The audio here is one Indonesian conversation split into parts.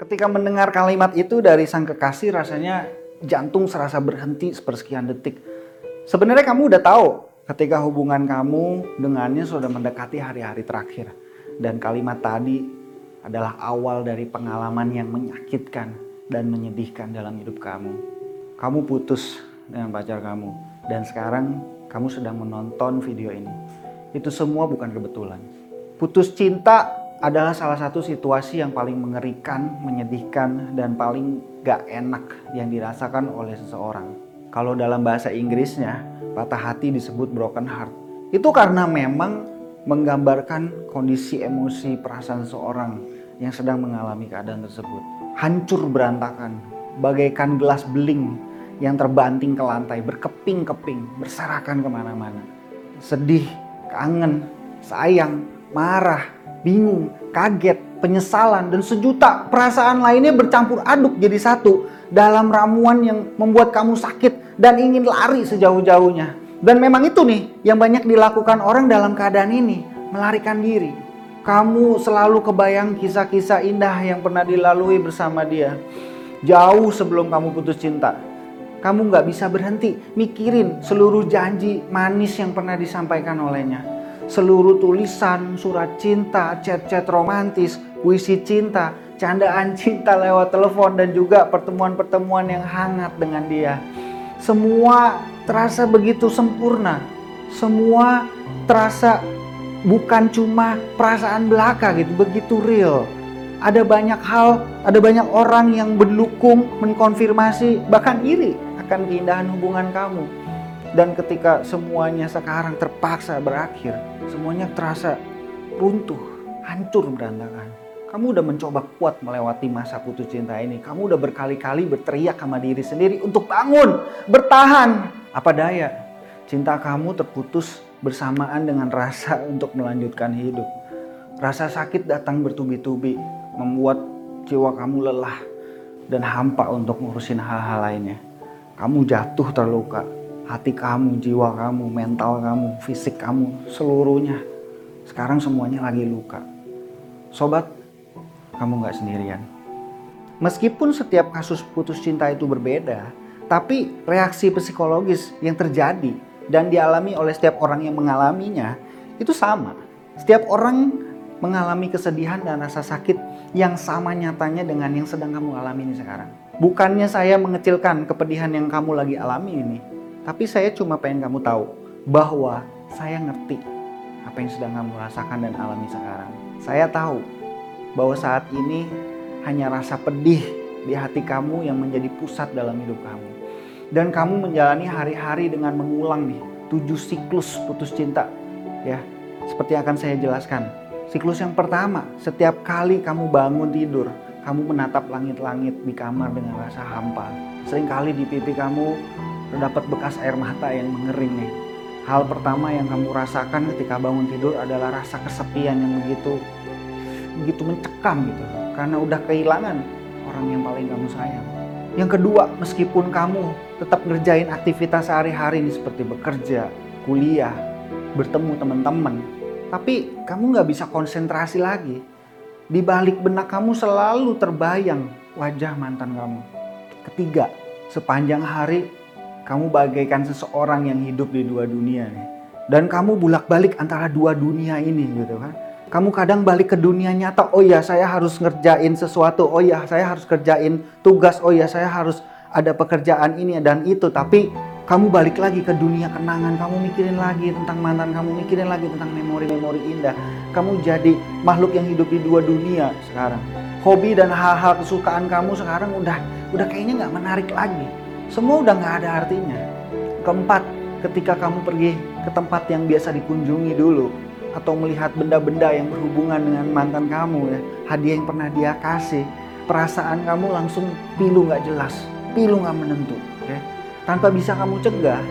Ketika mendengar kalimat itu dari sang kekasih rasanya jantung serasa berhenti sepersekian detik. Sebenarnya kamu udah tahu ketika hubungan kamu dengannya sudah mendekati hari-hari terakhir. Dan kalimat tadi adalah awal dari pengalaman yang menyakitkan dan menyedihkan dalam hidup kamu. Kamu putus dengan pacar kamu dan sekarang kamu sedang menonton video ini. Itu semua bukan kebetulan. Putus cinta adalah salah satu situasi yang paling mengerikan, menyedihkan, dan paling gak enak yang dirasakan oleh seseorang. Kalau dalam bahasa Inggrisnya, patah hati disebut broken heart. Itu karena memang menggambarkan kondisi emosi perasaan seseorang yang sedang mengalami keadaan tersebut. Hancur berantakan, bagaikan gelas beling yang terbanting ke lantai, berkeping-keping, berserakan ke mana-mana. Sedih, kangen, sayang, marah, bingung, kaget, penyesalan, dan sejuta perasaan lainnya bercampur aduk jadi satu dalam ramuan yang membuat kamu sakit dan ingin lari sejauh-jauhnya. Dan memang itu nih yang banyak dilakukan orang dalam keadaan ini, melarikan diri. Kamu selalu kebayang kisah-kisah indah yang pernah dilalui bersama dia. Jauh sebelum kamu putus cinta. Kamu nggak bisa berhenti mikirin seluruh janji manis yang pernah disampaikan olehnya seluruh tulisan, surat cinta, chat-chat romantis, puisi cinta, candaan cinta lewat telepon dan juga pertemuan-pertemuan yang hangat dengan dia. Semua terasa begitu sempurna. Semua terasa bukan cuma perasaan belaka gitu, begitu real. Ada banyak hal, ada banyak orang yang mendukung, mengkonfirmasi, bahkan iri akan keindahan hubungan kamu. Dan ketika semuanya sekarang terpaksa berakhir, semuanya terasa runtuh, hancur berantakan. Kamu udah mencoba kuat melewati masa putus cinta ini. Kamu udah berkali-kali berteriak sama diri sendiri untuk bangun, bertahan. Apa daya, cinta kamu terputus bersamaan dengan rasa untuk melanjutkan hidup. Rasa sakit datang bertubi-tubi, membuat jiwa kamu lelah dan hampa untuk ngurusin hal-hal lainnya. Kamu jatuh terluka, hati kamu, jiwa kamu, mental kamu, fisik kamu, seluruhnya. Sekarang semuanya lagi luka. Sobat, kamu nggak sendirian. Meskipun setiap kasus putus cinta itu berbeda, tapi reaksi psikologis yang terjadi dan dialami oleh setiap orang yang mengalaminya itu sama. Setiap orang mengalami kesedihan dan rasa sakit yang sama nyatanya dengan yang sedang kamu alami ini sekarang. Bukannya saya mengecilkan kepedihan yang kamu lagi alami ini, tapi saya cuma pengen kamu tahu bahwa saya ngerti apa yang sedang kamu rasakan dan alami sekarang. Saya tahu bahwa saat ini hanya rasa pedih di hati kamu yang menjadi pusat dalam hidup kamu. Dan kamu menjalani hari-hari dengan mengulang nih tujuh siklus putus cinta. Ya, seperti akan saya jelaskan. Siklus yang pertama, setiap kali kamu bangun tidur, kamu menatap langit-langit di kamar dengan rasa hampa. Seringkali di pipi kamu terdapat bekas air mata yang mengering nih. Hal pertama yang kamu rasakan ketika bangun tidur adalah rasa kesepian yang begitu begitu mencekam gitu. Karena udah kehilangan orang yang paling kamu sayang. Yang kedua, meskipun kamu tetap ngerjain aktivitas sehari-hari nih seperti bekerja, kuliah, bertemu teman-teman, tapi kamu nggak bisa konsentrasi lagi. Di balik benak kamu selalu terbayang wajah mantan kamu. Ketiga, sepanjang hari kamu bagaikan seseorang yang hidup di dua dunia nih. Dan kamu bulak-balik antara dua dunia ini gitu kan. Kamu kadang balik ke dunia nyata, oh ya saya harus ngerjain sesuatu, oh ya saya harus kerjain tugas, oh ya saya harus ada pekerjaan ini dan itu. Tapi kamu balik lagi ke dunia kenangan, kamu mikirin lagi tentang mantan, kamu mikirin lagi tentang memori-memori indah. Kamu jadi makhluk yang hidup di dua dunia sekarang. Hobi dan hal-hal kesukaan kamu sekarang udah udah kayaknya nggak menarik lagi. Semua udah nggak ada artinya. Keempat, ketika kamu pergi ke tempat yang biasa dikunjungi dulu, atau melihat benda-benda yang berhubungan dengan mantan kamu ya, hadiah yang pernah dia kasih, perasaan kamu langsung pilu nggak jelas, pilu nggak menentu, ya. Tanpa bisa kamu cegah,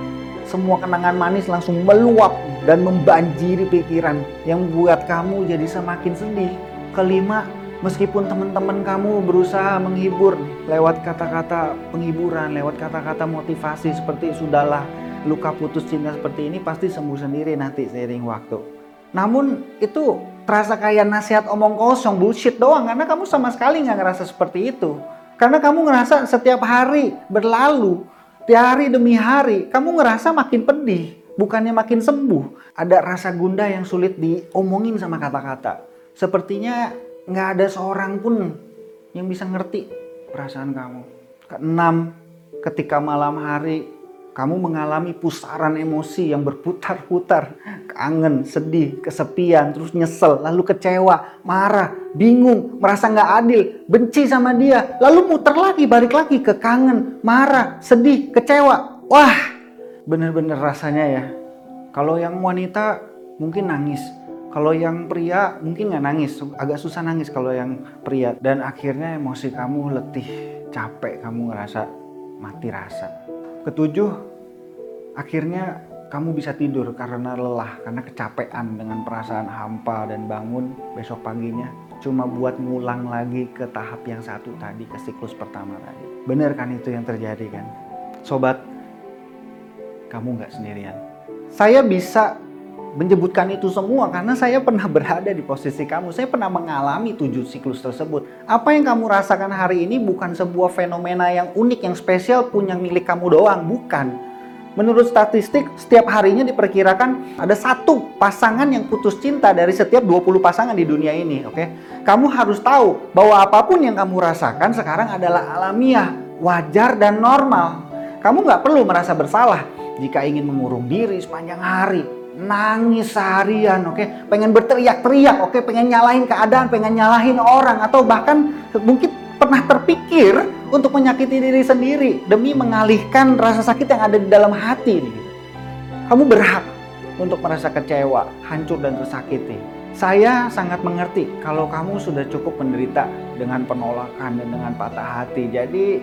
semua kenangan manis langsung meluap dan membanjiri pikiran yang membuat kamu jadi semakin sedih. Kelima, Meskipun teman-teman kamu berusaha menghibur lewat kata-kata penghiburan, lewat kata-kata motivasi seperti sudahlah luka putus cinta seperti ini pasti sembuh sendiri nanti seiring waktu. Namun itu terasa kayak nasihat omong kosong, bullshit doang. Karena kamu sama sekali nggak ngerasa seperti itu. Karena kamu ngerasa setiap hari berlalu, di hari demi hari, kamu ngerasa makin pedih, bukannya makin sembuh. Ada rasa gundah yang sulit diomongin sama kata-kata. Sepertinya nggak ada seorang pun yang bisa ngerti perasaan kamu. Keenam, ketika malam hari kamu mengalami pusaran emosi yang berputar-putar, kangen, sedih, kesepian, terus nyesel, lalu kecewa, marah, bingung, merasa nggak adil, benci sama dia, lalu muter lagi, balik lagi ke kangen, marah, sedih, kecewa. Wah, bener-bener rasanya ya. Kalau yang wanita mungkin nangis, kalau yang pria mungkin nggak nangis, agak susah nangis kalau yang pria. Dan akhirnya emosi kamu letih, capek, kamu ngerasa mati rasa. Ketujuh, akhirnya kamu bisa tidur karena lelah, karena kecapean dengan perasaan hampa dan bangun besok paginya cuma buat ngulang lagi ke tahap yang satu tadi, ke siklus pertama tadi. Bener kan itu yang terjadi kan? Sobat, kamu nggak sendirian. Saya bisa menyebutkan itu semua karena saya pernah berada di posisi kamu. Saya pernah mengalami tujuh siklus tersebut. Apa yang kamu rasakan hari ini bukan sebuah fenomena yang unik, yang spesial, punya milik kamu doang. Bukan Menurut statistik, setiap harinya diperkirakan ada satu pasangan yang putus cinta dari setiap 20 pasangan di dunia ini, oke? Kamu harus tahu bahwa apa pun yang kamu rasakan sekarang adalah alamiah, wajar dan normal. Kamu nggak perlu merasa bersalah jika ingin mengurung diri sepanjang hari, nangis seharian, oke? Pengen berteriak-teriak, oke? Pengen nyalahin keadaan, pengen nyalahin orang atau bahkan mungkin pernah terpikir untuk menyakiti diri sendiri demi mengalihkan rasa sakit yang ada di dalam hati ini. Kamu berhak untuk merasa kecewa, hancur dan tersakiti. Saya sangat mengerti kalau kamu sudah cukup menderita dengan penolakan dan dengan patah hati. Jadi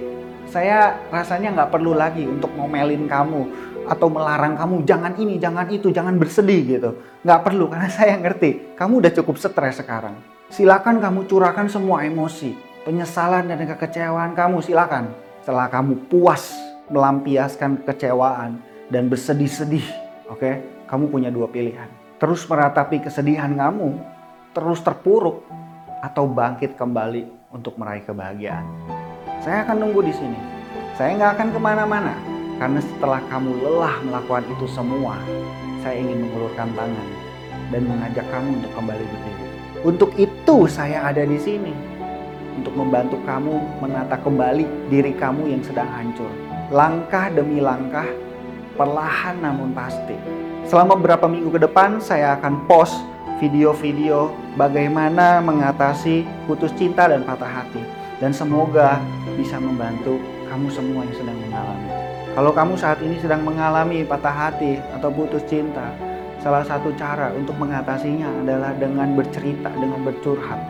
saya rasanya nggak perlu lagi untuk ngomelin kamu atau melarang kamu jangan ini, jangan itu, jangan bersedih gitu. Nggak perlu karena saya ngerti kamu udah cukup stres sekarang. Silakan kamu curahkan semua emosi, penyesalan dan kekecewaan kamu silakan. Setelah kamu puas melampiaskan kekecewaan dan bersedih-sedih, oke? Okay? Kamu punya dua pilihan. Terus meratapi kesedihan kamu, terus terpuruk, atau bangkit kembali untuk meraih kebahagiaan. Saya akan nunggu di sini. Saya nggak akan ke mana-mana, karena setelah kamu lelah melakukan itu semua, saya ingin mengulurkan tangan dan mengajak kamu untuk kembali berdiri. Untuk itu saya ada di sini untuk membantu kamu menata kembali diri kamu yang sedang hancur. Langkah demi langkah, perlahan namun pasti. Selama beberapa minggu ke depan saya akan post video-video bagaimana mengatasi putus cinta dan patah hati. Dan semoga bisa membantu kamu semua yang sedang mengalami. Kalau kamu saat ini sedang mengalami patah hati atau putus cinta, salah satu cara untuk mengatasinya adalah dengan bercerita, dengan bercurhat.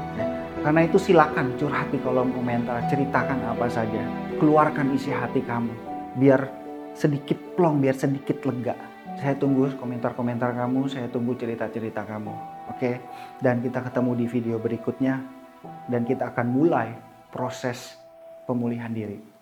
Karena itu silakan curhat di kolom komentar, ceritakan apa saja. Keluarkan isi hati kamu, biar sedikit plong, biar sedikit lega. Saya tunggu komentar-komentar kamu, saya tunggu cerita-cerita kamu. Oke, dan kita ketemu di video berikutnya. Dan kita akan mulai proses pemulihan diri.